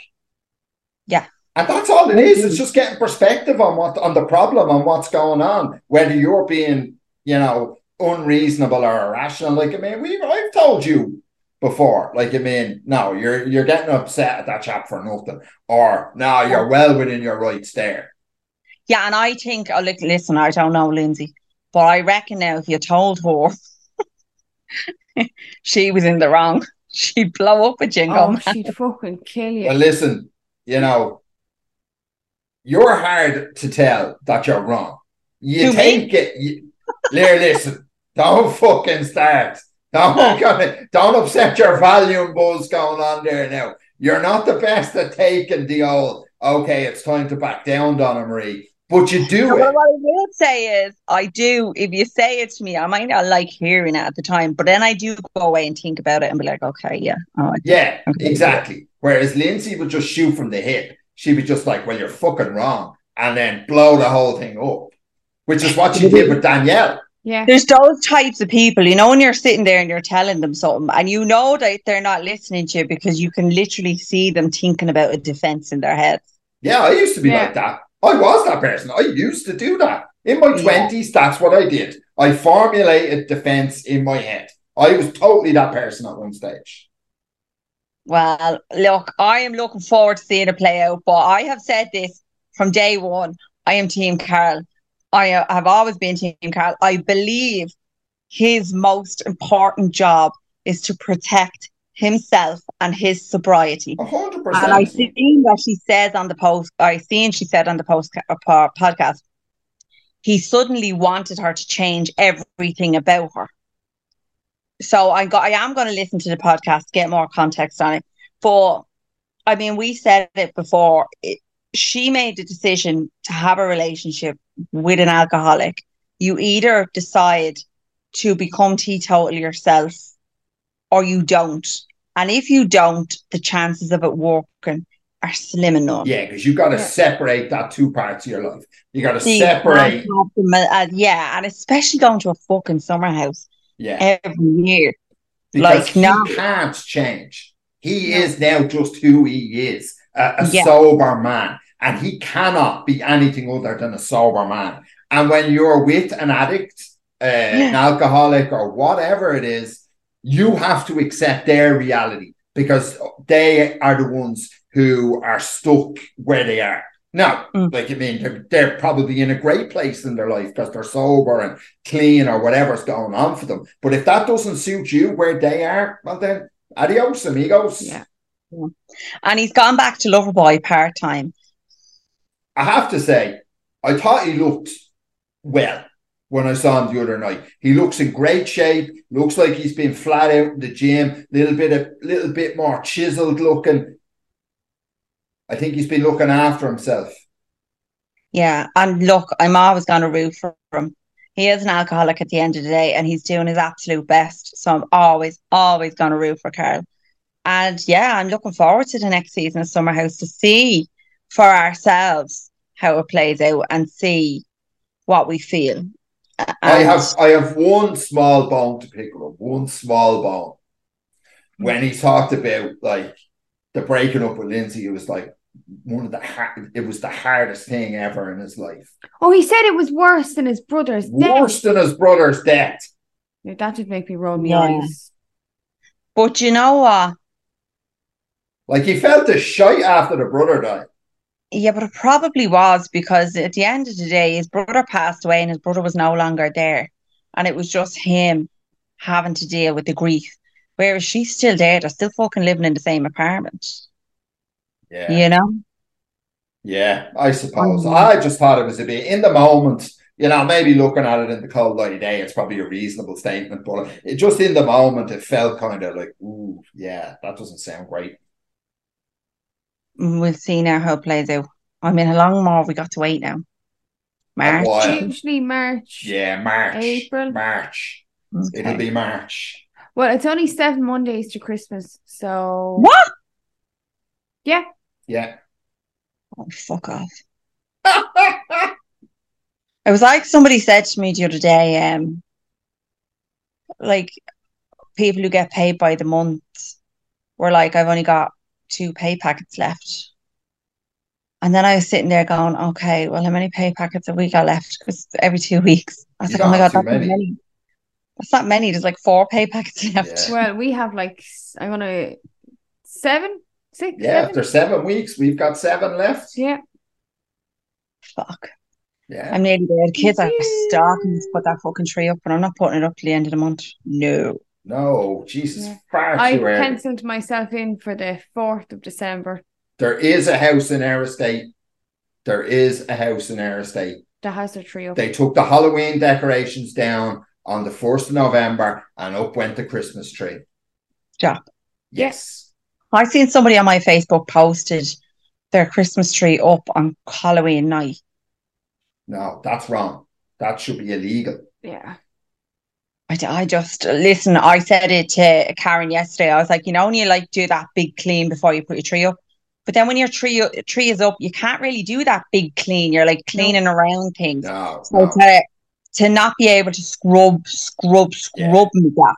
Yeah. And that's all it is. It's mm-hmm. just getting perspective on what on the problem on what's going on. Whether you're being, you know, unreasonable or irrational. Like I mean, we I've told you before. Like I mean, no, you're you're getting upset at that chap for nothing. Or no, you're well within your rights there. yeah and I think oh look listen I don't know Lindsay but I reckon now if you told her she was in the wrong she'd blow up a jingle Oh, man. she'd fucking kill you. Well, listen, you know, you're hard to tell that you're wrong. You To me? it. You, Lear, listen, don't fucking start. Don't, don't upset your volume buzz going on there now. You're not the best at taking the old, okay, it's time to back down, Donna Marie, but you do Well, it. what I will say is, I do. If you say it to me, I might not like hearing it at the time, but then I do go away and think about it and be like, okay, yeah, all right. Yeah, Okay. exactly. Whereas Lindsay would just shoot from the hip. She'd be just like, well, you're fucking wrong. And then blow the whole thing up, which is what she did with Danielle. Yeah. There's those types of people, you know, when you're sitting there and you're telling them something, and you know that they're not listening to you because you can literally see them thinking about a defense in their heads. Yeah, I used to be Yeah. like that. I was that person. I used to do that. In my Yeah. 20s, that's what I did. I formulated defense in my head. I was totally that person at one stage. Well, look, I am looking forward to seeing it play out, but I have said this from day one. I am Team Carl. I have always been Team Carl. I believe his most important job is to protect himself and his sobriety. A hundred And I seen that she says on the post, I seen she said on the post uh, podcast, he suddenly wanted her to change everything about her. So I got, I am going to listen to the podcast, get more context on it. But I mean, we said it before. It, she made the decision to have a relationship with an alcoholic. You either decide to become teetotal yourself or you don't. And if you don't, the chances of it working are slim and none. Yeah, because you've got to Yeah. separate that two parts of your life. You got to you separate. can't have them, uh, yeah, and especially going to a fucking summer house Yeah, every year. because like, he no. can't change. He No. is now just who he is a, a Yeah. sober man. And he cannot be anything other than a sober man. And when you're with an addict, uh, an alcoholic, or whatever it is, you have to accept their reality because they are the ones who are stuck where they are. Now, Mm. like I mean, they're, they're probably in a great place in their life because they're sober and clean or whatever's going on for them. But if that doesn't suit you where they are, well then adios, amigos. Yeah. And he's gone back to Loverboy part time. I have to say, I thought he looked well when I saw him the other night. He looks in great shape. Looks like he's been flat out in the gym. Little bit of, little bit more chiseled looking. I think he's been looking after himself. Yeah. And look, I'm always going to root for him. He is an alcoholic at the end of the day and he's doing his absolute best. So I'm always, always going to root for Carl. And yeah, I'm looking forward to the next season of Summer House to see for ourselves how it plays out and see what we feel. I have I have one small bone to pick up, one small bone. When he talked about like the breaking up with Lindsay, it was like one of the hard, it was the hardest thing ever in his life. Oh, he said it was worse than his brother's death. Worse than his brother's death. Yeah, That did make me roll my Yeah. eyes. But you know what? Like he felt the shite after the brother died. Yeah, but it probably was because at the end of the day, his brother passed away and his brother was no longer there. and it was just him having to deal with the grief. Whereas she's still there, they're still fucking living in the same apartment. Yeah. You know? Yeah, I suppose. I just thought it was a bit in the moment. You know, maybe looking at it in the cold light of day, it's probably a reasonable statement, but it just in the moment, it felt kind of like, ooh, yeah, that doesn't sound great. We'll see now how it plays out. I mean, how long more have we got to wait now? March. while. Usually March. Yeah, March, April. March. Okay. It'll be March. Well, it's only seven Mondays to Christmas, so What? yeah. Yeah. Oh, fuck off. It was like somebody said to me the other day, um, like people who get paid by the month were like, I've only got two pay packets left. And then I was sitting there going, okay, well, how many pay packets have we got left? Because every two weeks. I was You like, oh my God, that's too not many. many. That's not many. There's like four pay packets left. Yeah. Well, we have like I'm gonna seven, six, Yeah, seven. after seven weeks, we've got seven left. Yeah. Fuck. Yeah. I'm nearly there. The kids are starting to put that fucking tree up, and I'm not putting it up till the end of the month. No. No, Jesus, Yeah. far I too early. penciled myself in for the fourth of December. There is a house in our estate. There is a house in our estate. That has their tree up. They took the Halloween decorations down on the 1st of November and up went the Christmas tree. Yeah. Yes. I seen somebody on my Facebook posted their Christmas tree up on Halloween night. No, that's wrong. That should be illegal. yeah. I, I just listen. I said it to Karen yesterday. I was like, you know, when you like do that big clean before you put your tree up, but then when your tree tree is up, you can't really do that big clean. You're like cleaning around things. No. So no. to to not be able to scrub, scrub, scrub me that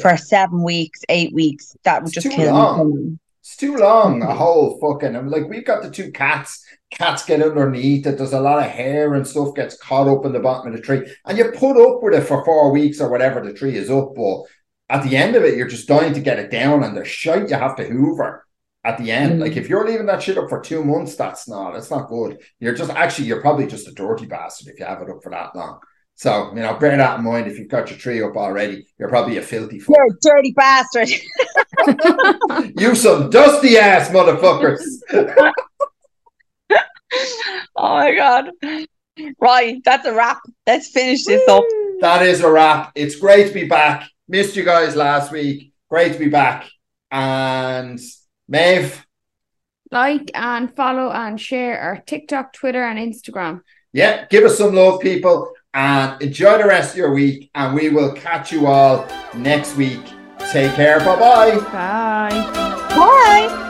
for seven weeks, eight weeks, that would It's just kill long. me. It's too long. A whole fucking. I'm like, we've got the two cats. Cats get underneath it. There's a lot of hair and stuff gets caught up in the bottom of the tree, and you put up with it for four weeks or whatever the tree is up. But at the end of it, you're just dying to get it down, and there's shite you have to hoover at the end. Mm. Like if you're leaving that shit up for two months, that's not. It's not good. You're just actually, you're probably just a dirty bastard if you have it up for that long. So you know, bear that in mind. If you've got your tree up already, you're probably a filthy fuck. You're a dirty bastard. You some dusty ass motherfuckers. oh my god. Right, that's a wrap. Let's finish this up. That is a wrap. It's great to be back. Missed you guys last week. Great to be back. And Maeve, Like and follow and share our TikTok, Twitter, and Instagram. yeah, give us some love, people, and enjoy the rest of your week. And we will catch you all next week. Take care. Bye bye. Bye. Bye.